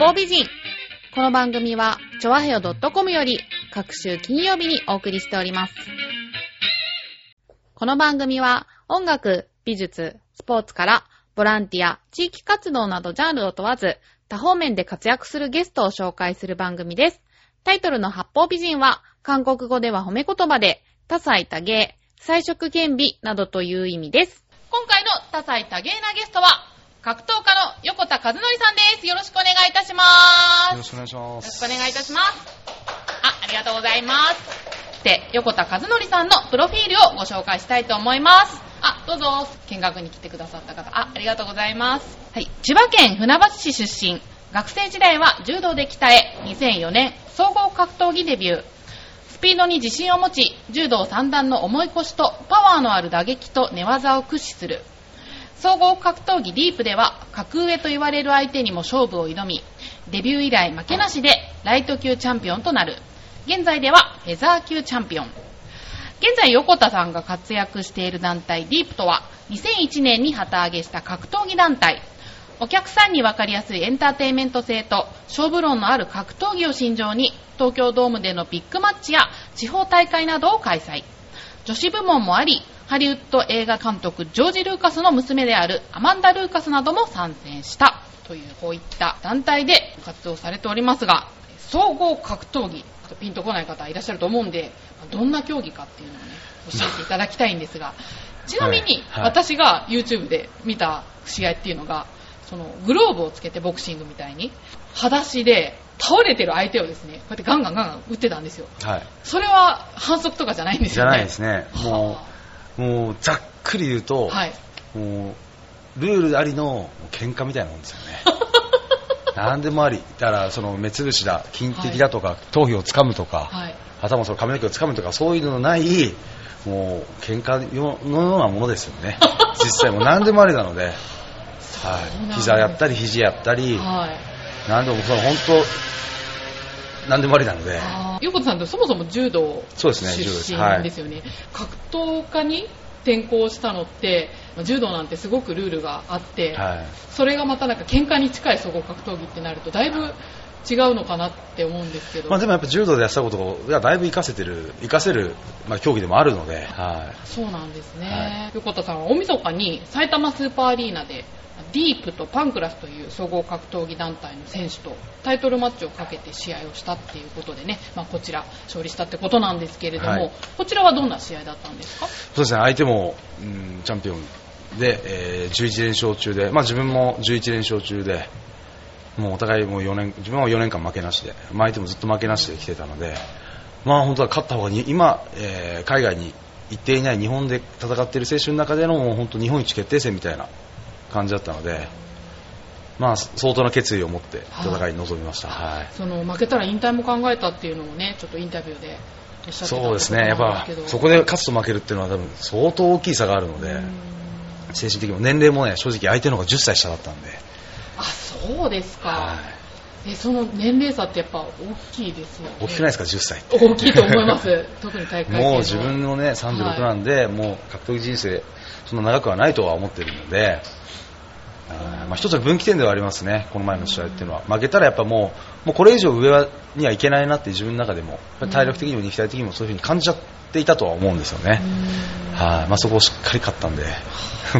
方美人。この番組は、ちょわへよ .com より、各週金曜日にお送りしております。この番組は、音楽、美術、スポーツから、ボランティア、地域活動などジャンルを問わず、多方面で活躍するゲストを紹介する番組です。タイトルの八方美人は、韓国語では褒め言葉で、多彩多芸、彩色兼備などという意味です。今回の多彩多芸なゲストは、格闘家の横田和則さんです。よろしくお願いいたします。よろしくお願いしまよろしくす。お願いいたします。あ、ありがとうございます。で、横田和則さんのプロフィールをご紹介したいと思います。あ、どうぞ、見学に来てくださった方。あ、ありがとうございます。はい、千葉県船橋市出身。学生時代は柔道で鍛え、2004年、総合格闘技デビュー。スピードに自信を持ち、柔道三段の重い腰とパワーのある打撃と寝技を駆使する。総合格闘技ディープでは格上と言われる相手にも勝負を挑みデビュー以来負けなしでライト級チャンピオンとなる。現在ではフェザー級チャンピオン。現在横田さんが活躍している団体ディープとは2001年に旗揚げした格闘技団体。お客さんに分かりやすいエンターテインメント性と勝負論のある格闘技を信条に東京ドームでのビッグマッチや地方大会などを開催。女子部門もありハリウッド映画監督ジョージ・ルーカスの娘であるアマンダ・ルーカスなども参戦した。というこういった団体で活動されておりますが総合格闘技ピンとこない方いらっしゃると思うんでどんな競技かっていうのをね教えていただきたいんですがちなみに私が YouTube で見た試合っていうのがそのグローブをつけてボクシングみたいに裸足で倒れてる相手をですねこうやってガンガンガンガン打ってたんですよ。はい。それは反則とかじゃないんですよね。じゃないですね。もはう、もう、ざっくり言うと、あはいもう、ルールありの喧嘩みたいなもんですよね。何でもあり。だから、その、目つぶしだ、金敵だとか、頭皮をつかむとか、はい頭その髪の毛をつかむとか、そういうののない、もう、喧嘩のようなものですよね。実際もう何でもありなので、はい。膝やったり、肘やったり、はい何でも、その、本当何でもありなので、横田さんってそもそも柔道そうですね柔道です。出はい。身ですよね、格闘家に転向したのってまあ柔道なんてすごくルールがあって、はい。それがまたなんか喧嘩に近い総合格闘技ってなるとだいぶ違うのかなって思うんですけど、まあ、でもやっぱ柔道でやってたことがだいぶ活かせてる、活かせる、まあ、競技でもあるので、はそうなんですね、は横田さんは大晦日に埼玉スーパーアリーナでディープとパンクラスという総合格闘技団体の選手とタイトルマッチをかけて試合をしたっていうことでね、まあ、こちら勝利したってことなんですけれども、はい。こちらはどんな試合だったんですか？い、そうですね、相手も、うん、チャンピオンで、えー11連勝中で、まあ、自分も11連勝中で、もうお互いもう4年、自分は4年間負けなしで、まあ、相手もずっと負けなしで来てたので、まあ、本当は勝った方がに、今、えー海外に行っていない日本で戦っている選手の中での本当日本一決定戦みたいな感じだったので、まあ、相当な決意を持って戦いに臨みました。はい。その負けたら引退も考えたっていうのをねちょっとインタビューでそうですね、やっぱそこで勝つと負けるっていうのは多分相当大きい差があるので、精神的にも年齢もね、正直相手の方が10歳下だったんで、あそうですか、はえその年齢差ってやっぱ大きいですよね。い、大きくないですか、10歳って。大きいと思います。特に大会もう自分のね、36なんで、もう格闘技人生、そんな長くはないとは思ってるので、まあ、一つは分岐点ではありますね、この前の試合っていうのは。負けたらやっぱもう、もうこれ以上上はにはいけないなって自分の中でも、体力的にも肉体的にもそういうふうに感じちゃっていたとは思うんですよね。はい、まあ、そこをしっかり勝ったんで、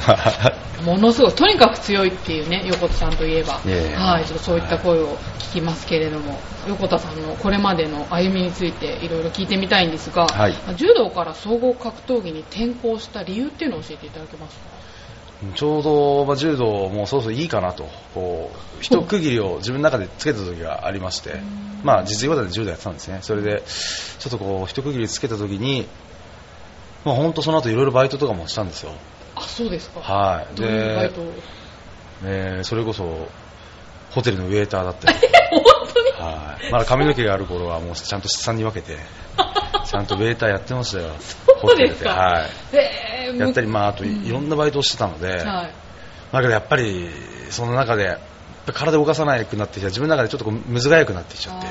ま あものすごいとにかく強いっていうね横田さんといえば。はい。ちょっとそういった声を聞きますけれども、横田さんのこれまでの歩みについていろいろ聞いてみたいんですが、はい。柔道から総合格闘技に転向した理由っていうのを教えていただけますか？ちょうど、まあ、柔道もそろそろいいかなと、こう、一区切りを自分の中でつけた時がありまして、まあ、実業団で柔道やってたんですね。それで、ちょっとこう、一区切りつけた時に、まあ、本当その後いろいろバイトとかもしたんですよ。あそうですかはい。どういうバイでト、を？えーそれこそ、ホテルのウェイターだったり、本当に？はい。まだ髪の毛がある頃はもうちゃんと質産に分けて、ちゃんとウェイターやってましたよ。そうですか。はい。えーやったり、まあ、あといいろんなバイトをしてたので、はい。だけどやっぱりその中で体動かさなくなってきて自分の中でちょっとこうむずがゆくなってきちゃって。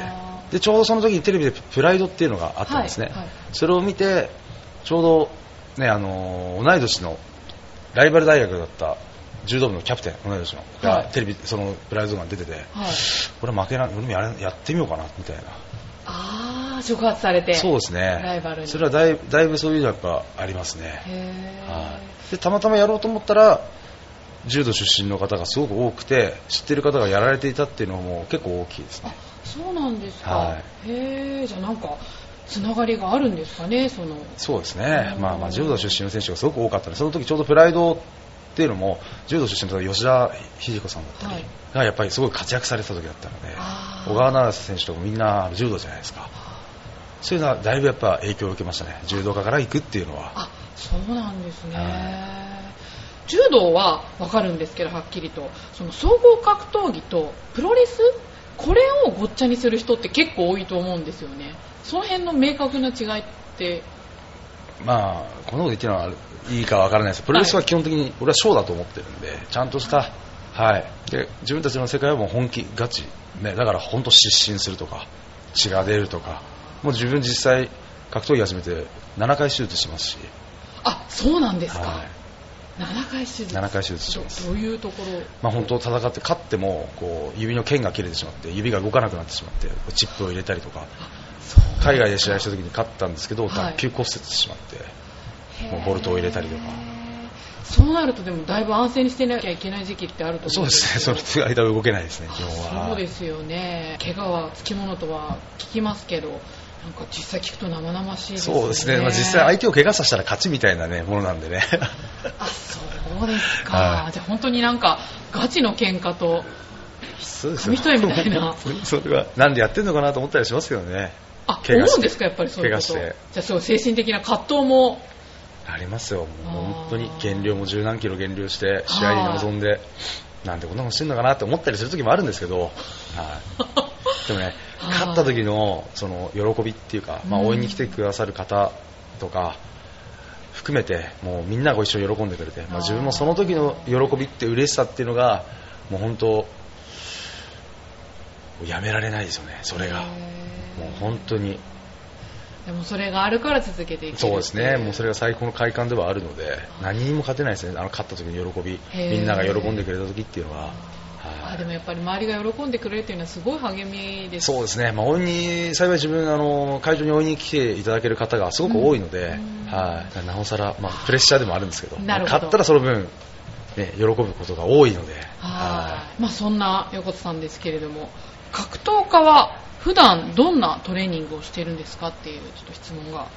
でちょうどその時にテレビでプライドっていうのがあったんですね、はいはい。それを見てちょうど、ねあのー同い年のライバル大学だった柔道部のキャプテン同い年のが、はい。テレビそのプライドが出ててはい。俺負けない俺もやれやってみようかなみたいな触発されて。そうですね。ライバルに。それはだいぶだいぶそういうのはやっぱありますね、へー。はい、でたまたまやろうと思ったら柔道出身の方がすごく多くて知ってる方がやられていたっていうのも結構大きいですね。あ、そうなんですか。はへー、じゃあなんか、つながりがあるんですかね、その。そうですね、うん。まあ、まあ柔道出身の選手がすごく多かったのでその時ちょうどプライドっていうのも柔道出身の吉田秀子さんだったりはい。がやっぱりすごい活躍されてた時だったので、小川七瀬選手とかみんな柔道じゃないですかそういうのはだいぶやっぱ影響を受けましたね。柔道家から行くっていうのは。あ、そうなんですね。は柔道はわかるんですけど、はっきりと。その総合格闘技とプロレス？これをごっちゃにする人って結構多いと思うんですよね。その辺の明確な違いって、まあこのこと言ってるのはいいかわからないです。プロレスは基本的に俺はショーだと思ってるんでちゃんとしたはい。で自分たちの世界はもう本気ガチ、ね、だから本当失神するとか血が出るとかもう自分実際格闘技始めて7回手術しますし、あ、そうなんですか。はい、7回手術。7回手術します。どどういうところ？まあ、本当戦って勝ってもこう指の腱が切れてしまって指が動かなくなってしまってチップを入れたりとか。そう海外で試合した時に勝ったんですけどはい。脱臼骨折してしまって、へー。もうボルトを入れたりとか。そうなるとでもだいぶ安静にしてなきゃいけない時期ってあるとそう思うんですねけど。その間は動けないですね基本は。そうですよね。怪我はつきものとは聞きますけどなんか実際聞くと生々しいですね。そうですね、まあ、実際相手を怪我させたら勝ちみたいな、ね、ものなんでね。あそうですか、はい。じゃあ本当になんかガチの喧嘩とそうです紙一重みたいな。それはなんでやってんのかなと思ったりしますけどね。あ怪我思うんですかやっぱりそういうこと。怪我して。じゃあそう精神的な葛藤も。ありますよ。本当に減量も十何キロ減量して試合に臨んでなんでこんなことしてんのかなって思ったりする時もあるんですけど、はい、でもね勝った時のその喜びっていうか、まあ、うん応援に来てくださる方とか含めてもうみんなが一緒に喜んでくれて、まあ、自分もその時の喜びって嬉しさっていうのがもう本当やめられないですよねそれが。もう本当に。でもそれがあるから続けていけるそうですね、もうそれれが最高の快感ではあるので、何にも勝てないですね、あの勝った時の喜び、みんなが喜んでくれた時っていうのは、でもやっぱり周りが喜んでくれるっていうのはすごい励みです。そうですね、まあ、応援に幸い自分あの会場に応援に来ていただける方がすごく多いので、うん。はい、なおさら、まあ、プレッシャーでもあるんですけど、なるほど。勝ったらその分、ね、喜ぶことが多いので、はい。まあ、そんな横田さんですけれども格闘家は普段どんなトレーニングをしているんですかっていうちょっと質問が。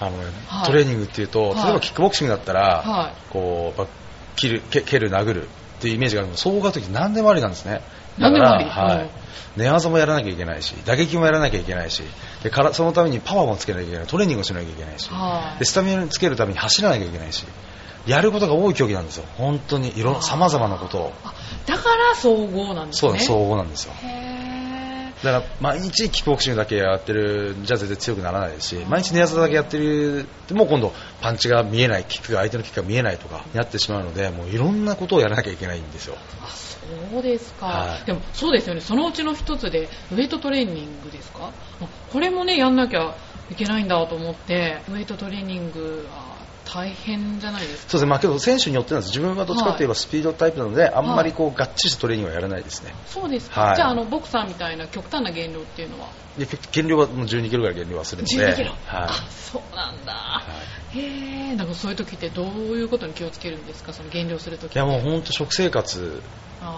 あのねはい。トレーニングっていうと、はい。例えばキックボクシングだったら、はい。こうまあ切る蹴蹴る、殴るっていうイメージがあるの。で総合格闘技って何でもありなんですね。だ何でもあり。はい。うん。寝技もやらなきゃいけないし打撃もやらなきゃいけないしでからそのためにパワーもつけなきゃいけないトレーニングをしなきゃいけないしはい。でスタミナをつけるために走らなきゃいけないしやることが多い競技なんですよ。本当にいろさまざまなことを。あだから総合なんですね。そう総合なんですよ。へーだから毎日キックボクシングだけやってるじゃ全然強くならないですし毎日寝技だけやってるでも今度パンチが見えないキックが相手のキックが見えないとかになってしまうのでもういろんなことをやらなきゃいけないんですよ。あそうですか、はい。でもそうですよね。そのうちの一つでウェイトトレーニングですか？あこれもねやんなきゃいけないんだと思ってウェイトトレーニングあ大変じゃないですか？そうですね、まあ、けど選手によってなんです自分はどっちかといえばスピードタイプなので、あんまりこうがっちりしたトレーニングはやらないですね。そうですか、はい。じゃああのボクサーみたいな極端な減量っていうのは？で減量はもう12キロぐらい減量はするので。12キロ、はい。あそうなんだ、はい。へえ。なんかそういう時ってどういうことに気をつけるんですか？その減量する時いやもう本当食生活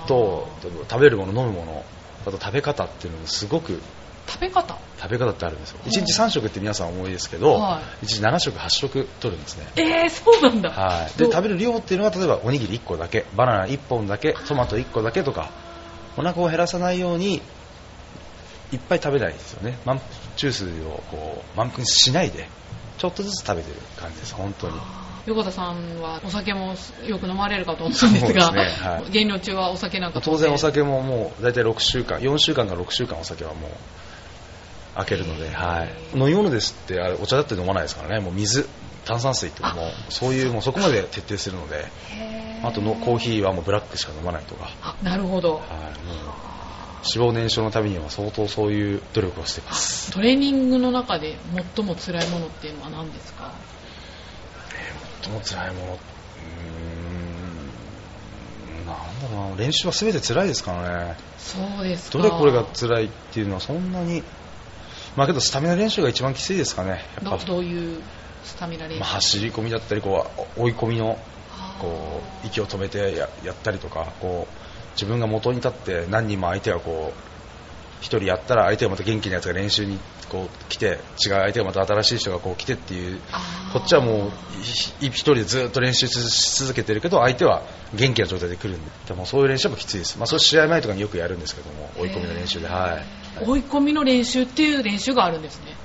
と食べるもの飲むものあと食べ方っていうのもすごく食べ方？食べ方ってあるんですよ。1日3食って皆さん思いですけど、は1日7食8食取るんですね。えー、そうなんだ、はい、で食べる量っていうのは例えばおにぎり1個だけバナナ1本だけトマト1個だけとかお腹を減らさないようにいっぱい食べないですよね。満中枢をこう満腹にしないでちょっとずつ食べてる感じです本当に。横田さんはお酒もよく飲まれるかと思うんですがね。はい。減量中はお酒なんか当然お酒ももう大体6週間4週間から6週間お酒はもう開けるので、はい、飲み物ですってあれお茶だって飲まないですからね。もう水炭酸水っていうのもそういうもうそこまで徹底するので。あとのコーヒーはもうブラックしか飲まないとか、あなるほど。はい、もう脂肪燃焼のためには相当そういう努力をしています。トレーニングの中で最も辛いものっていうのは何ですか？最も辛いものうーんなんだろうな。練習は全て辛いですからね。そうですか。どれこれが辛いっていうのはそんなにまあけどスタミナ練習が一番きついですかね。やどっぱ、どういうスタミナ練習、まあ、走り込みだったりこう追い込みのこう息を止めてややったりとかこう自分が元に立って何人も相手がこう一人やったら相手がまた元気なやつが練習にこう来て違う相手がまた新しい人がこう来てっていうこっちはもうい一人でずっと練習し続けてるけど相手は元気な状態で来るんででもそういう練習もきついです、まあ、そういう試合前とかによくやるんですけども追い込みの練習で、はい。追い込みの練習っていう練習があるんですね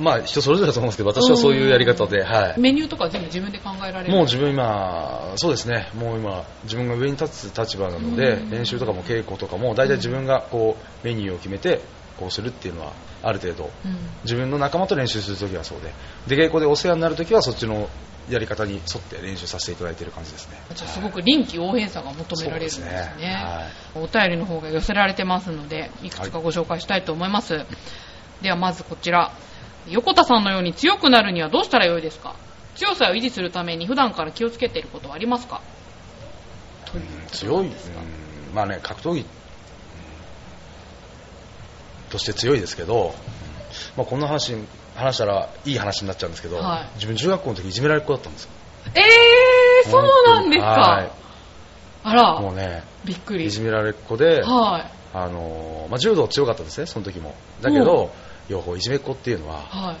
まあ、人それぞれだと思うんですけど私はそういうやり方で、はい、メニューとか全部自分で考えられる？もう自分今、そうですね、もう今、自分が上に立つ立場なのでうん、練習とかも稽古とかも、大体自分がこうメニューを決めて、こうするっていうのは、ある程度、うん。自分の仲間と練習するときはそうで、で稽古でお世話になるときは、そっちのやり方に沿って練習させていただいている感じですね。じゃあすごく臨機応変さが求められるんですね。ねはお便りの方が寄せられてますのでいくつかご紹介したいと思います、ではまずこちら横田さんのように強くなるにはどうしたらよいですか？強さを維持するために普段から気をつけていることはありますか？ううん強い、うんですか？まあね、格闘技うんとして強いですけど、まあ、こんな話話したらいい話になっちゃうんですけど、はい。自分中学校の時いじめられっ子だったんですよ。えー、そうなんですはい。かあら。もうね、びっくり。いじめられっ子で、はい。あのまあ、柔道強かったんですね、その時も。だけど、要はいじめっ子っていうのは、はい。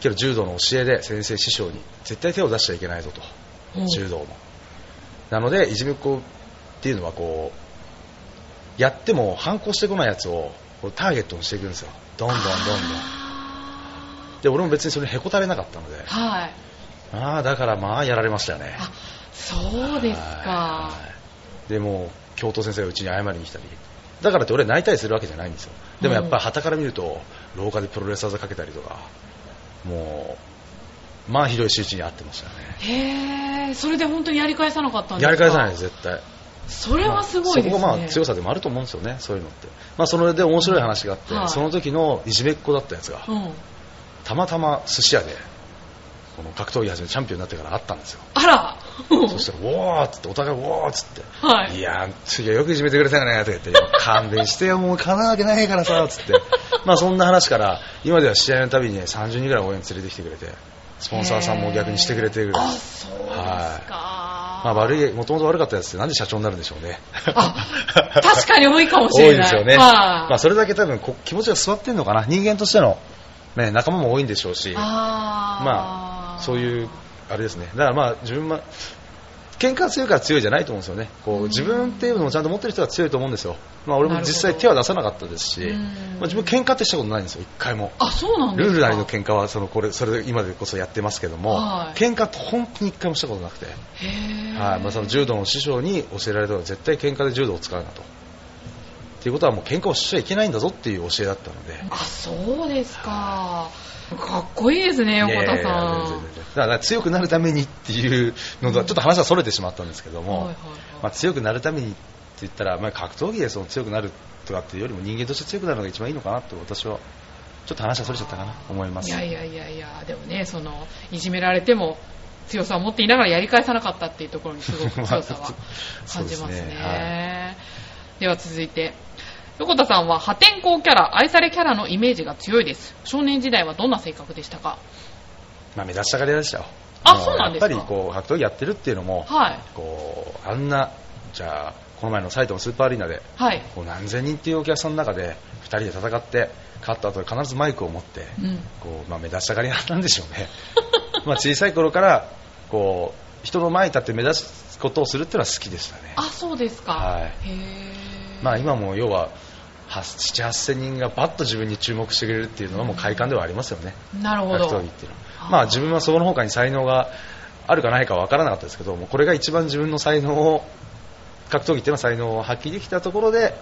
けど柔道の教えで先生師匠に絶対手を出しちゃいけないぞと、うん。柔道も。なので、いじめっ子っていうのはこう、やっても反抗してこないやつをこうターゲットにしていくんですよ。どんどんどんどん。あで、俺も別にそれへこたれなかったので。ー、はい。ああ、だからまあやられましたよね。あそうですか。はい。でもう教頭先生がうちに謝りに来たり。だからって俺泣いたりするわけじゃないんですよ。でもやっぱり旗から見ると廊下でプロレス技かけたりとかもうまあひどい仕打ちに遭ってましたね。へえそれで本当にやり返さなかったんですか？やり返さないです絶対。それはすごいですね。そこがまあ強さでもあると思うんですよねそういうのって。まあそれで面白い話があって、はい。その時のいじめっ子だったやつがうん。たまたま寿司屋でこの格闘技始めチャンピオンになってから会ったんですよ。あら。そしたら、おーっつって、お互い、おーっつって、はい。いやー、次はよくいじめてくれたよね、とか言って、勘弁してよ、もうかなわけないからさ、つって。まあそんな話から、今では試合のたびにね、30人ぐらい応援に連れてきてくれて、スポンサーさんも逆にしてくれてるですか、まあ悪い、もともと悪かったやつってなんで社長になるんでしょうね。あ確かに多いかもしれない。多いですよね。はい。まあそれだけ多分こ気持ちが座ってんのかな。人間としての、ね、仲間も多いんでしょうし、まあそういう、あれですね。だからまあ自分は、喧嘩が強いから強いじゃないと思うんですよね。こう自分っていうのをちゃんと持ってる人は強いと思うんですよ。まあ俺も実際手は出さなかったですし、うんまあ、自分喧嘩ってしたことないんですよ、一回も。あそうなんですかルールなりの喧嘩はそのこれそれで今でこそやってますけども、はい喧嘩って本当に一回もしたことなくて、はいまあ、その柔道の師匠に教えられたのは絶対喧嘩で柔道を使うなと。っていうことはもう喧嘩をしちゃいけないんだぞっていう教えだったので。あそうですか。かっこいいですね横田さん。だから強くなるためにっていうのとはちょっと話はそれてしまったんですけども、はいはいはい。まあ、強くなるためにって言ったら、まあ、格闘技でその強くなるとかっていうよりも人間として強くなるのが一番いいのかなと私はちょっと話はそれちゃったかな思います。いやいやいやいやでもねそのいじめられても強さを持っていながらやり返さなかったっていうところにすごく強さは 感じますね。そうですね。では続いて横田さんは破天荒キャラ愛されキャラのイメージが強いです。少年時代はどんな性格でしたか？まあ、目立ちたがり屋でしたよ。あもそうなんですか？やっぱりこう格闘技やってるっていうのも、はい。こうあんなじゃあこの前の埼玉スーパーアリーナではい。こう何千人っていうお客さんの中で2人で戦って勝った後必ずマイクを持ってうん。こう、まあ、目立ちたがり屋なんでしょうね。まあ小さい頃からこう人の前に立って目立つことをするっていうのは好きでしたね。あそうですか、はい。まあ今も要は7、8000人がバッと自分に注目してくれるっていうのはもう快感ではありますよね、なるほ格闘ど技っていうのは。まあ自分はその他に才能があるかないかわからなかったですけども、これが一番自分の才能を、格闘技っていうのは才能を発揮できたところで、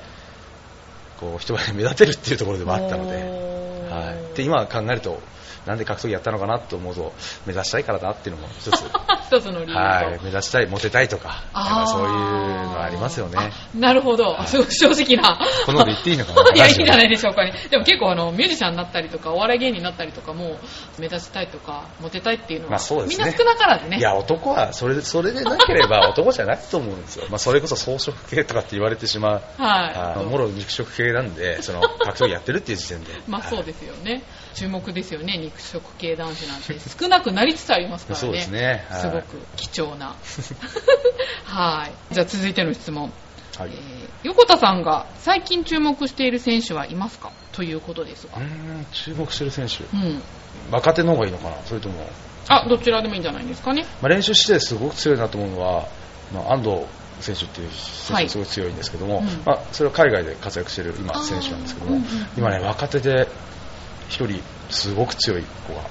こう人が目立てるっていうところでもあったので、はい、で今考えるとなんで格闘技やったのかなと思うと目指したいからだっていうのも一つ 一つの理由と。はい目指したいモテたいとかあーやっぱそういうのありますよねあなるほど。はいすごく正直な。このこと言っていいのかな？いや、いいんじゃないでしょうかね。でも結構あの、ミュージシャンになったりとか、お笑い芸人になったりとかも、目指したいとか、モテたいっていうのは、まあそうですねみんな少なからずね。いや男はそれでそれでなければ 男じゃないと思うんですよ、まあ、それこそ草食系とかって言われてしまう、はい。はいもろ肉食系なんでその格闘技やってるっていう時点でまあそうす、ですよね。注目ですよね、肉食系男子なんて。少なくなりつつありますからね。そうですねはいすごく貴重な。はい。じゃあ続いての質問。はいえー横田さんが最近注目している選手はいますか？ということですがうー。ん注目してる選手うん。若手の方がいいのかな？それとも、あ、どちらでもいいんじゃないですかね。まあ、練習してすごく強いなと思うのは、まあ、安藤選手っていう選はい手がすごい強いんですけども、うんまあ、それは海外で活躍している今選手なんですけども、うんうん今ね若手で一人すごく強い子が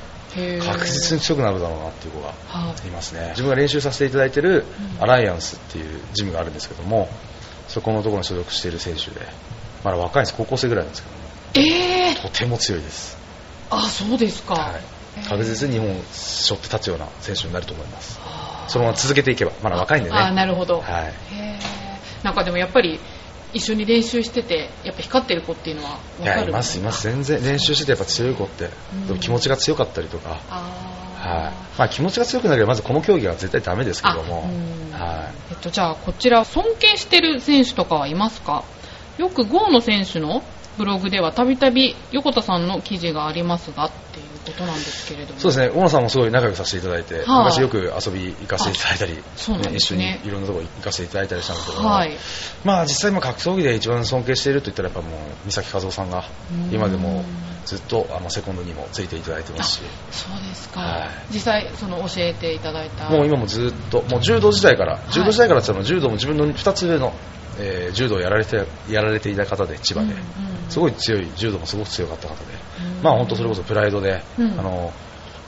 確実に強くなるだろうなっていう子がはい。いますね。自分が練習させていただいてるうん。アライアンスっていうジムがあるんですけどもそこのところに所属している選手でまだ若いんです。高校生ぐらいなんですけども。えー、とても強いです、あ、そうですか。はい、確実に日本を背負って立つような選手になると思います。そのまま続けていけばまだ若いんでね。あーなるほど。はい。なんかでもやっぱり一緒に練習しててやっぱ光ってる子っていうのは分かるいますいます。全然練習しててやっぱ強い子って、うん。気持ちが強かったりとか、あはい。まあ、気持ちが強くなければまずこの競技は絶対ダメですけども。はえっと、じゃあこちら尊敬してる選手とかはいますか？よく郷野選手のブログではたびたび横田さんの記事がありますがっていうことなんですけれども。い、そうですね。大野さんもすごい仲良くさせていただいて、はい。昔よく遊び行かせていただいたり、そうなんですね。一緒にいろんなところ行かせていただいたりしたんですけども、はい。まあ実際今格闘技で一番尊敬していると言ったらやっぱもう三崎和夫さんがうん今でもずっとあのセコンドにもついていただいてますし。そうですか、はい。実際その教えていただいた。もう今もずっともう柔道時代から、い。柔道時代からって言ったら柔道も自分の2つ上の、えー柔道をやられてやられていた方で千葉で、うんうんすごい強い柔道もすごく強かった方で、うんまあ本当それこそプライドで、うん。あの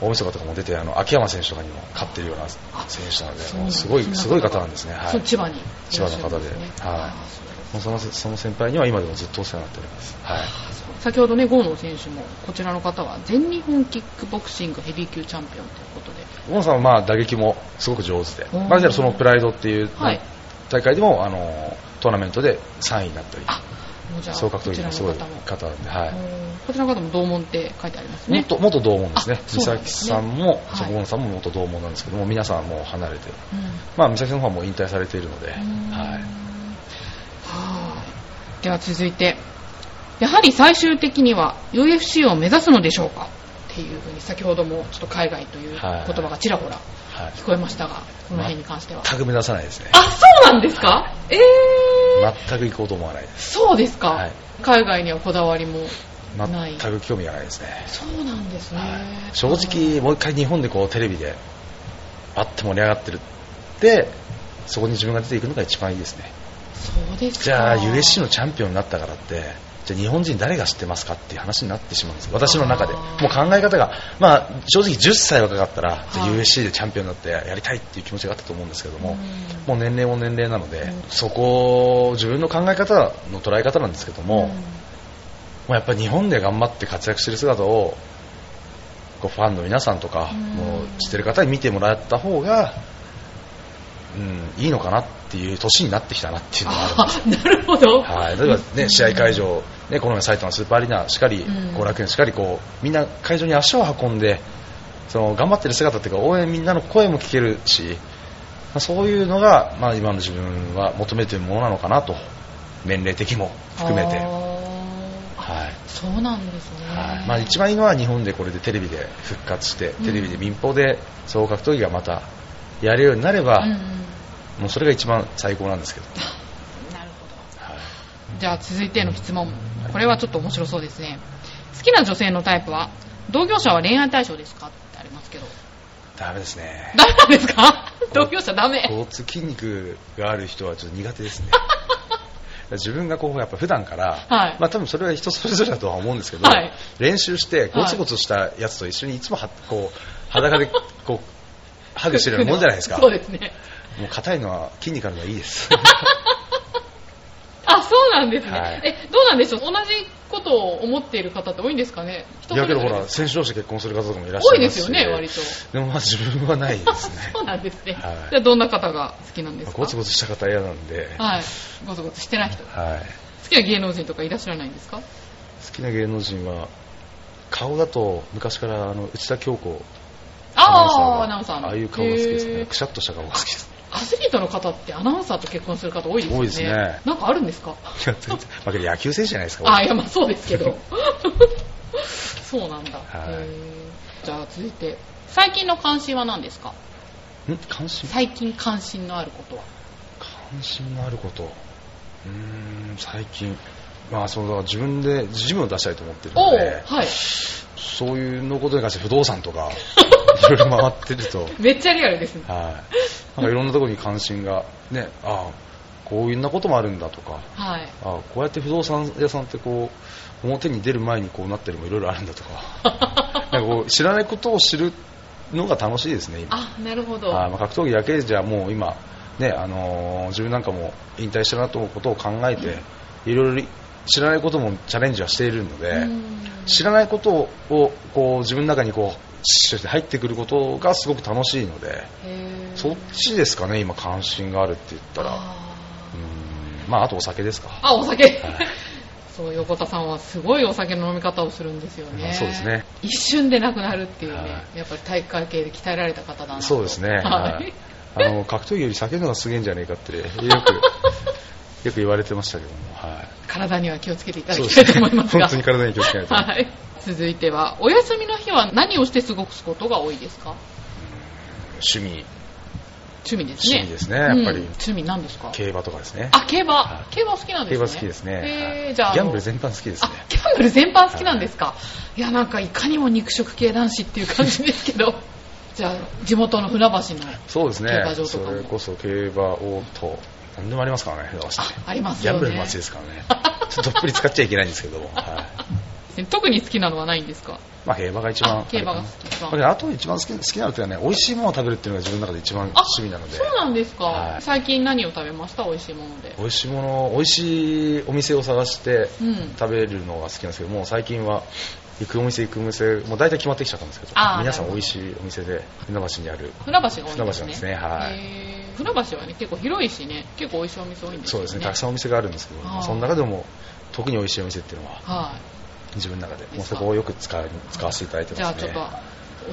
大晦日とかも出てあの秋山選手とかにも勝ってるような選手なのですごいすごい方なんですね、はい、そう千葉に千葉の方で。はい。もうそのその先輩には今でもずっとお世話になっております、はい、先ほどね、郷野選手も、こちらの方は全日本キックボクシングヘビー級チャンピオンということで、大野さんはまあ打撃もすごく上手で、まあ、じゃあそのプライドっていうはい。大会でもあのトーナメントで3位になったり、総格闘技のすごい方なんで、はい。うん。こちらの方も同門って書いてありますね。元元同門ですね。美咲ねさんも、はい。そこのさんも元同門なんですけども、皆さんもう離れて、うん。まあ、美咲さんの方はもう引退されているので、うん。はい、はい。では続いて、やはり最終的には UFC を目指すのでしょうか？っていうふうに先ほどもちょっと海外という言はい葉がちらほらはい、聞こえましたが、この辺に関しては。全く目指さないですね、あ、そうなんですか？えー、全く行こうと思わないです、そうですか、はい海外にはこだわりもない。全く興味がないですね。そうなんですね。はい正直、もう一回日本でこうテレビであって盛り上がってるって、そこに自分が出ていくのが一番いいですね。そうですか。じゃあ USC のチャンピオンになったからって、じゃあ日本人誰が知ってますかっていう話になってしまうんです私の中で。あもーう考え方が、まあ正直10歳若かったら、じゃ USC でチャンピオンになってやりたいっていう気持ちがあったと思うんですけども、うん。もう年齢も年齢なので、うん。そこを自分の考え方の捉え方なんですけども、うん。もうやっぱり日本で頑張って活躍してる姿をこうファンの皆さんとか、うん。もう知ってる方に見てもらった方が、うん、いいのかなっていう年になってきたなっていうのがあるんです。あなるほど。はい、例えば、ね、試合会場、ね、この前埼玉スーパーアリーナしかりうん。後、楽園しかりこうみんな会場に足を運んでその頑張ってる姿っていうか応援みんなの声も聞けるし、まあ、そういうのが、まあ、今の自分は求めているものなのかなと年齢的も含めて、はい。そうなんですね。はい。まあ、一番いいのは日本でこれでテレビで復活して、うん。テレビで民放で総合格闘技がまたやれるようになれば、うんうんもうそれが一番最高なんですけど、なるほど。はいじゃあ続いての質問。これはちょっと面白そうですね。好きな女性のタイプは同業者は恋愛対象ですかってありますけど。ダメですねダメなんですか？同業者ダメ。交通筋肉がある人はちょっと苦手ですね 自分がこうやっぱ普段から、はいまあ多分それは人それぞれだとは思うんですけど、はい練習してゴツゴツしたやつと一緒にいつもはこう裸でこうハグしてるようなもんじゃないですか そうですね。もう硬いのは筋肉あるのはいいです あ、そうなんですね。はいえ、どうなんでしょう？同じことを思っている方って多いんですかね？人いやけどほら、選手同士で結婚する方とかもいらっしゃいまし多いですすよね、割と。でもまあ自分はないですね。そうなんですね。はいじゃあどんな方が好きなんですか？ゴツゴツした方嫌なんで、はい。ゴツゴツしてない人。好はい。きな芸能人とかいらっしゃらないんですか？好きな芸能人は、顔だと昔からあの内田京子ああ、アナウンサーの。ああいう顔が好きですね。くしゃっとした顔が好きです。アスリートの方ってアナウンサーと結婚する方多いですよね。多いですねなんかあるんですか？いや全然まあ野球選手じゃないですか。あ、いや、まあそうですけど。そうなんだ。はいじゃあ続いて、最近の関心は何ですか？ん？関心？最近関心のあることは。関心のあること。うーん、最近。まあ、その、だ自分でジムを出したいと思ってるので、はい。そういうのことに関して不動産とか、いろいろ回ってると、めっちゃリアルですね。はい。なんかいろんなところに関心が、ね、ああ、こういうなこともあるんだとか、はい。ああこうやって不動産屋さんってこう、表に出る前にこうなってるのもいろいろあるんだとか、なんかこう知らないことを知るのが楽しいですね、今。あ、なるほど。はいまあ、格闘技だけじゃもう今、ねあのー自分なんかも引退したなと思うことを考えて、いろいろ知らないこともチャレンジはしているので、うん知らないことをこう自分の中にこう入ってくることがすごく楽しいので、そっちですかね、今関心があるって言ったら、あうんまあ、あとお酒ですか。ーあ、お酒。はい そう、横田さんはすごいお酒の飲み方をするんですよね。まあそうですね。一瞬でなくなるっていうね、はやっぱり体育会系で鍛えられた方だなと。そうですね、ははいい。あの格闘技より酒の方がすげえんじゃねえかってよくよく言われてましたけども、はい、体には気をつけていただそうきたいと思いますが。本当に体に気をつけないと、はい。続いては、お休みの日は何をして過ごすことが多いですか？趣味、趣味ですね。趣味ですねやっぱりうん趣味何ですか？競馬とかですね。あ、競馬は。い競馬好きなんですね。競馬好きですね。はいへーじゃあ、ギャンブル全般好きですね。あ、ギャンブル全般好きなんですか、い、や、なんかいかにも肉食系男子っていう感じですけど。じゃあ、地元の船橋の。そうですね競馬場とかもそれこそ競馬、オート、何でもありますからね、船橋ってあ、ありますよね。ギャンブルの街ですからね。ちょっとどっぷり使っちゃいけないんですけども、はい。特に好きなのはないんですか？まあ、競馬が一番あ競馬が好き。一番あと一番好き好きなのっていうのはね、美味しいものを食べるっていうのが自分の中で一番あ趣味なので、そうなんですか、はい。最近何を食べました？美味しいもので。美味しいもの、美味しいお店を探してうん。食べるのが好きなんですけども、最近は行くお店行くお店、もう大体決まってきちゃったんですけど皆さん美味しいお店で、船橋にある、船橋が多いんですね。船橋なんですねはい船橋はね、結構広いしね、結構美味しいお店多いんですよね。そうですね、たくさんお店があるんですけど、その中でも特に美味しいお店っていうのははい。自分の中で、もうそこをよく使い使わせていただいてじゃあちょっますね。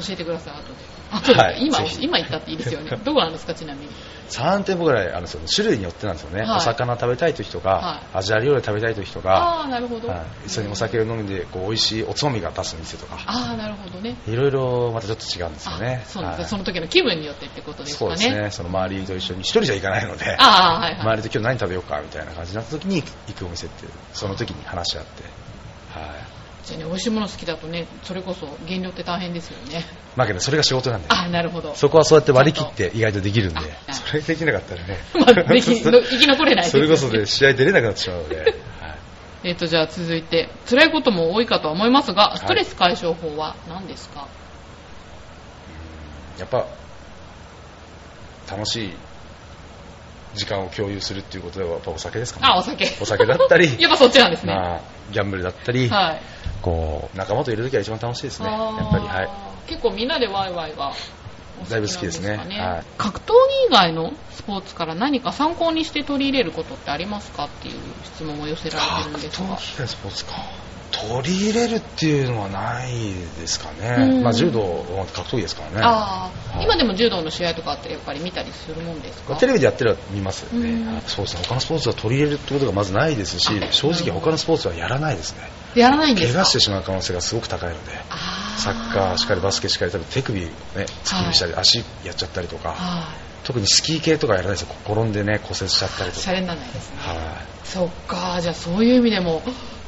と教えてください、後で。後で、はい今今言ったっていいですよね。どこなんですか、ちなみに。3店舗ぐらいあるんですよ。種類によってなんですよね。はいお魚食べたい時とか、はアジア料理食べたい時とか、ああー、なるほど。はい、一緒にお酒を飲んでこう美味しいおつまみが出す店とか、ああ、なるほどね。いろいろまたちょっと違うんですよねあ。そうですねはいその時の気分によってってことですかね。そうですね。その周りと一緒に一人じゃ行かないので、ああ、はいはい。周りと今日何食べようかみたいな感じになった時に行くお店っていう、その時に話し合って、はい。じゃあね、美味しいもの好きだとね、それこそ減量って大変ですよね。まあけどそれが仕事なんで、ああ、なるほど。そこはそうやって割り切って意外とできるんで。あ、それできなかったらね、まあ、できの生き残れないですそれこそで試合出れなくなってしまうので、はい。えっ、と、じゃあ続いて、辛いことも多いかとは思いますが、ストレス解消法は何ですか、やっぱ楽しい時間を共有するっていうことではやっぱお酒ですかね。あ、お酒。お酒だったり やっぱそっちなんですね。まあ、ギャンブルだったり、はい。こう仲間といる時が一番楽しいですね。やっぱりはい。結構みんなでワイワイがおだいぶ好きですね。はい。格闘技以外のスポーツから何か参考にして取り入れることってありますかっていう質問も寄せられてるん格ですが。闘技。のスポーツか取り入れるっていうのはないですかね、うん。まあ、柔道は格闘技ですからね。はい。今でも柔道の試合とかってやっぱり見たりするもんですか？テレビでやってるは見ますよね、そうですね。他のスポーツは取り入れるってことがまずないですしあ。正直他のスポーツはやらないですね。やらないんですか？怪我してしまう可能性がすごく高いのであサッカーしかりバスケしかり多分手首をね突き指したり、は足やっちゃったりとかは特にスキー系とかやらないですよ。転んでね骨折しちゃったりい。とか。シャレにならないですね。はい。そっか、じゃあそういう意味でも、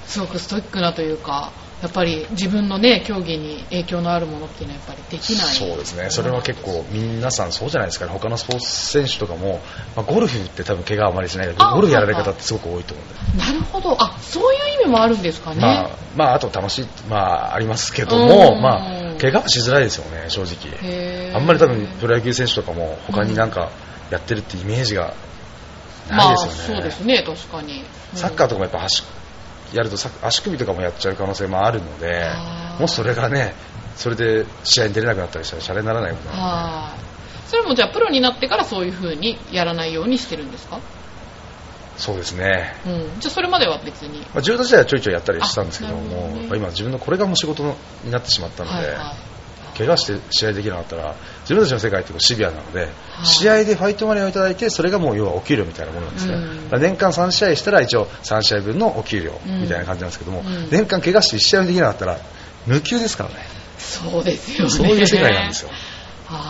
すごくストイックなというか、やっぱり自分のね、競技に影響のあるものっていうのはやっぱりできない。そうですねそれは結構皆さんそうじゃないですかね他のスポーツ選手とかも、まあ、ゴルフって多分怪我はあまりしないけどあゴルフやられる方ってすごく多いと思うんで、なるほど。あ、そういう意味もあるんですかね。まあ、まああと楽しい、まあ、ありますけども、うんまあ、怪我はしづらいですよね正直あんまり多分プロ野球選手とかも他になんかやってるってイメージがないですよね。まあ、そうですね、確かに。サッカーとかもやっぱ足やるとさ足首とかもやっちゃう可能性もあるのでもしそれがねそれで試合に出れなくなったりしたらシャレにならないことなのではい。それもじゃあ、プロになってからそういう風にやらないようにしてるんですか？そうですね、うん。じゃあ、それまでは別に。まあ、柔道時代はちょいちょいやったりしたんですけどもどね今自分のこれがもう仕事になってしまったので、はいはい。怪我して試合できなかったら自分たちの世界ってこうシビアなので、い。試合でファイトマネーをいただいてそれがもう要はお給料みたいなものなんですね、うん。年間3試合したら一応3試合分のお給料みたいな感じなんですけども、うん。年間怪我して1試合もできなかったら無給ですからね。そうですよね。そういう世界なんですよ。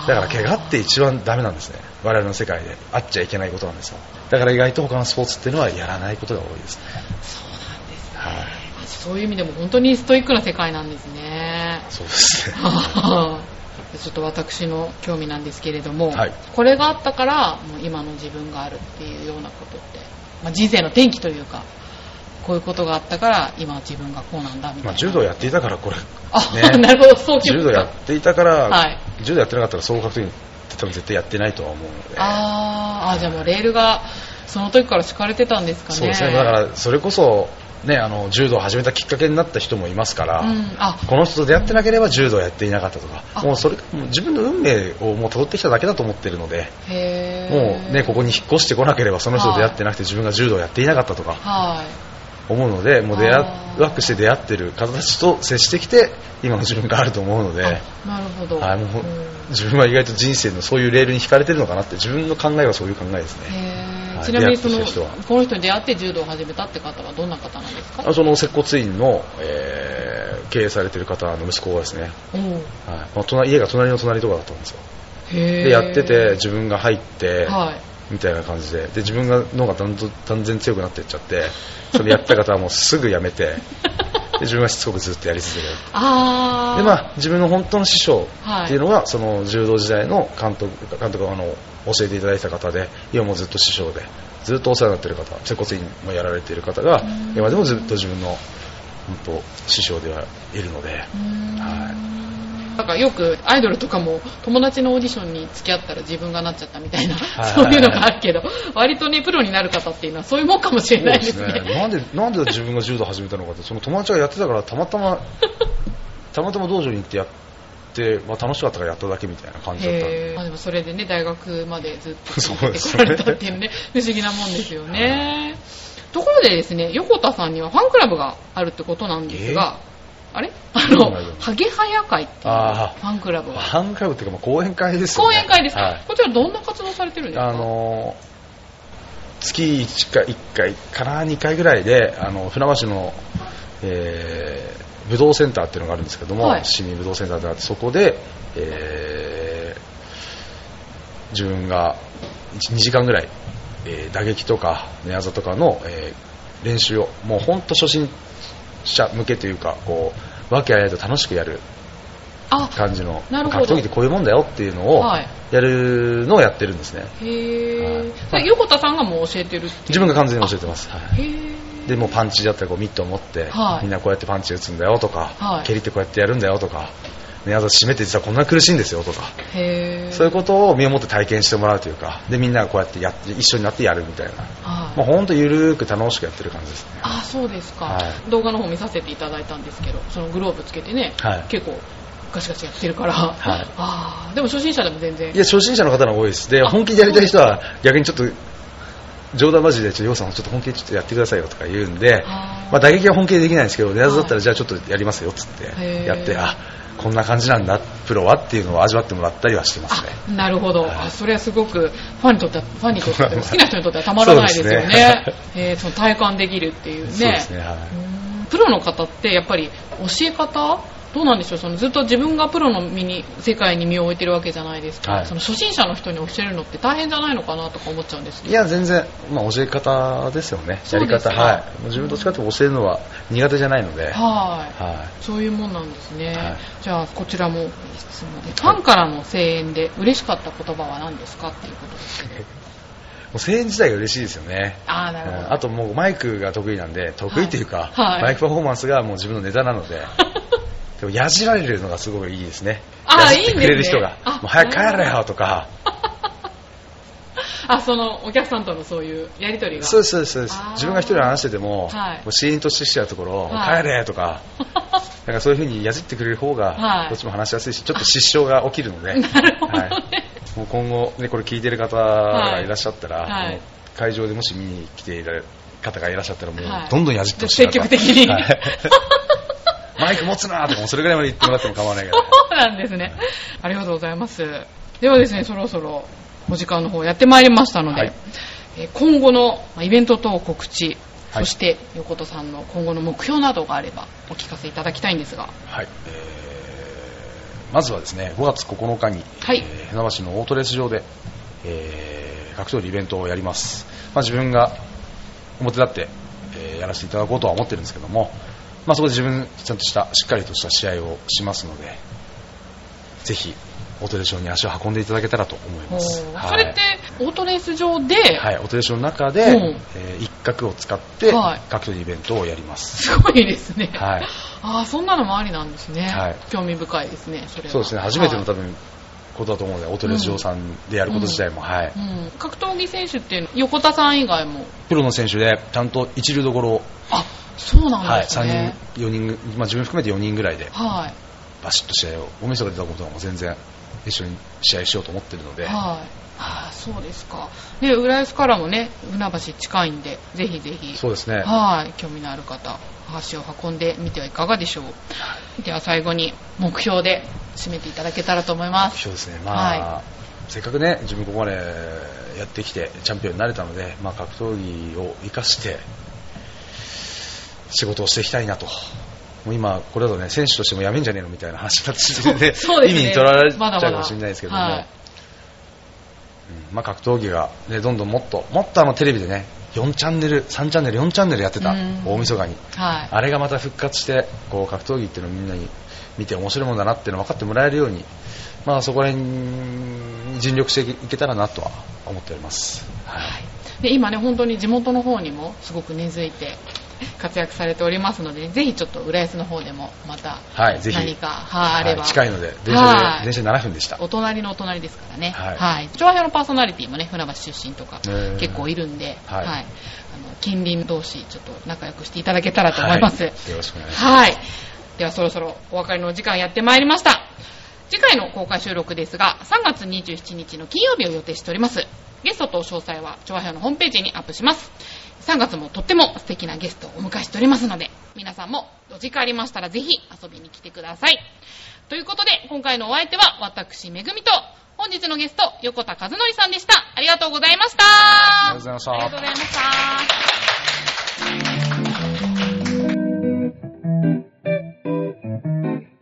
だから怪我って一番ダメなんですね。我々の世界で。あっちゃいけないことなんですよ。だから意外と他のスポーツっていうのはやらないことが多いです。ねそうなんですね。はいそういう意味でも本当にストイックな世界なんですね。そうですね。ちょっと私の興味なんですけれども、はい。これがあったからもう今の自分があるっていうようなことって、まあ、人生の転機というかこういうことがあったから今自分がこうなんだみたいな、まあ、柔道やっていたからこれ、あ、ね。なるほどそう柔道やっていたから、はい。柔道やってなかったら総合格闘技って多分絶対やってないとは思うので。あーあじゃあもうレールがその時から敷かれてたんですかね。そうですね。だからそれこそ、ね、あの柔道を始めたきっかけになった人もいますから、うん、あ。この人と出会ってなければ柔道をやっていなかったとかあ。もうそれ自分の運命をもう辿ってきただけだと思ってるのでへもう、ね、ここに引っ越してこなければその人と出会ってなくて自分が柔道をやっていなかったとかはい。思うのでもう出会ワックして出会ってる方たちと接してきて今の自分があると思うので。あなるほど、はい、もうほんうん。自分は意外と人生のそういうレールに惹かれてるのかなって自分の考えはそういう考えですねはい。ちなみにそのこの人に出会って柔道を始めたって方はどんな方なんですか？あその接骨院の、えー経営されてる方の息子がですね、はい。まあ、隣家が隣の隣とかだったんですよ。へでやってて自分が入って、はい。みたいな感じで。で自分が脳がだんだん断然強くなっていっちゃってそれやった方はもうすぐやめて で自分はしつこくずっとやり続ける。あー。でまあ、自分の本当の師匠っていうのが、その柔道時代の監督監督があの教えていただいた方で今もずっと師匠でずっとお世話になっている方接骨院もやられている方がうん。今でもずっと自分の本当師匠ではいるのではなんかよくアイドルとかも友達のオーディションに付き合ったら自分がなっちゃったみたいな、はい。そういうのがあるけど割とねプロになる方っていうのはそういうもんかもしれないですね。なんでなんで自分が柔道始めたのかってその友達がやってたからたまたまたまたま道場に行ってやって、まあ、楽しかったからやっただけみたいな感じだったんで。まあでもそれでね大学までずっと そう続けてこられたっていうね 不思議なもんですよね。ところでですね横田さんにはファンクラブがあるってことなんですが、あれ？あのハゲハヤ会っていうあファンクラブは。ファンクラブっていうかまあ講演会ですよね。講演会ですか、はい。こちらどんな活動されてるんですか？あの月1回 ,1 回から2回ぐらいであの船橋の、えー武道センターっていうのがあるんですけども、はい。市民武道センターってあってそこで、えー自分が2時間ぐらい、えー打撃とか寝技とかの、えー練習をもう本当初心者向けというかこう和気あいあいと楽しくやるあ感じの格闘技ってこういうもんだよっていうのをはい。やるのをやってるんですね、へえ、はい。横田さんがもう教えてる自分が完全に教えてます、はい。へえでもうパンチだったらこうミットを持って、はい。みんなこうやってパンチ打つんだよとか、はい。蹴りってこうやってやるんだよとか寝技締めて実はこんな苦しいんですよとか、そういうことを身をもって体験してもらうというかでみんながこうやってや一緒になってやるみたいな、はい。もうほんとゆるーく楽しくやってる感じですねあそうですか、はい。動画の方見させていただいたんですけどそのグローブつけてね、はい。結構ガシガシやってるから、はい。あーでも初心者でも全然。いや初心者の方の方が多いです。であ本気でやりたい人は逆にちょっと冗談交じりでちょっとヨウさんちょっと本気でちょっとやってくださいよとか言うんでまあ、打撃は本気でできないんですけど寝技だったらじゃあちょっとやりますよっつってやってあこんな感じなんだプロはっていうのを味わってもらったりはしてますね。あなるほど、はい。あそれはすごくファンにとってはファンにとっては好きな人にとってはたまらないですよね。ね。えーその体感できるっていうね。そうですねはいプロの方ってやっぱり教え方？どうなんでしょう？そのずっと自分がプロの身に世界に身を置いてるわけじゃないですか、はい。その初心者の人に教えるのって大変じゃないのかなとか思っちゃうんですけど。いや全然、まあ、教え方ですよね。やり方。はい。自分どっちかというと教えるのは苦手じゃないので、はい。はそういうもんなんですね、はい。じゃあこちらも質問でファンからの声援で嬉しかった言葉は何ですか？っていうことですけどい、もう声援自体が嬉しいですよね。ああなるほど、うん。あともうマイクが得意なんで得意というか、はい。マイクパフォーマンスがもう自分のネタなので。でもやじられるのがすごくいいですね。やじってくれる人が。ね。あもう早く帰れよとか。あ、その、お客さんとのそういうやりとりが。そうですそうです自分が一人で話してても、はい。こうシーンとしてしちゃうところ、はい。帰れとか。なんかそういう風にやじってくれる方が、はい。こっちも話しやすいしちょっと失笑が起きるので。なるほどね。はい、もう今後、ね、これ聞いてる方がいらっしゃったら、はい。会場でもし見に来ている方がいらっしゃったらもう、はい。どんどんやじってほしい積極的に。はい。マイク持つなとかもうそれぐらいまで言ってもらっても構わないから。そうなんですね。ありがとうございます。ではですね、そろそろお時間の方やってまいりましたので、はい。えー今後のまあイベント等告知、はい。そして横戸さんの今後の目標などがあればお聞かせいただきたいんですが。はい、えーまずはですね5月9日に、はい。えー船橋のオートレース場で、えー格闘技イベントをやります、まあ、自分が表立って、えーやらせていただこうとは思ってるんですけども、まあ、そこで自分ちゃんとしたしっかりとした試合をしますのでぜひオートレース場に足を運んでいただけたらと思います、はい。それってオートレース場で、はい、オートレース場の中で、うん。えー一角を使ってはい。格闘技イベントをやります、すごいですね。はいああ、そんなのもありなんですね。はい。興味深いですね、それは。そうですね。初めてのはい。多分ことだと思うのでオートレース場さんでやること自体も、はい。うん、格闘技選手っていうの横田さん以外も、プロの選手でちゃんと一流どころ。を、あそうなんはい、ですね。3人、4人、まあ、自分含めて4人ぐらいではい。バシッと試合を、お店が出たことはもう全然一緒に試合しようと思ってるので、はい。ああ、そうですか。で、浦安からもね、船橋近いんで、ぜひぜひ、そうですね、はい、興味のある方、足を運んでみてはいかがでしょう。では最後に目標で締めていただけたらと思います。そうですね、まあ、はせっかくね、自分ここまでやってきてチャンピオンになれたので、まあ、格闘技を生かして仕事をしていきたいなと。もう今、これだとね、選手としてもやめんじゃねえのみたいな話になってしまって 意味に取られちゃうまだまだかもしれないですけども、はいうんまあ、格闘技が、ね、どんどんもっと、もっとあのテレビでね、4チャンネル、3チャンネル、4チャンネルやってた、うん大晦日に。はい。あれがまた復活して、こう格闘技っていうのをみんなに見て面白いものだなっていうのを分かってもらえるように、まあそこら辺に尽力していけたらなとは思っております。はい。で今ね本当に地元の方にもすごく根付いて活躍されておりますのでぜひちょっと浦安の方でもまたはい、ぜひ。何か、はい、あればはい近いので、電車はいで、電車で7分でした。お隣のお隣ですからねはいはい調和表のパーソナリティもね船橋出身とかー結構いるんで、ははいいあの近隣同士ちょっと仲良くしていただけたらと思います、はいよろしくお願いします。はい。ではそろそろお別れのお時間やってまいりました。次回の公開収録ですが、3月27日の金曜日を予定しております。ゲストと詳細は、調和表のホームページにアップします。3月もとっても素敵なゲストをお迎えしておりますので、皆さんもお時間ありましたらぜひ遊びに来てください。ということで、今回のお相手は私、めぐみと、本日のゲスト、横田和則さんでした。ありがとうございました。ありがとうございました。ありがとうございました。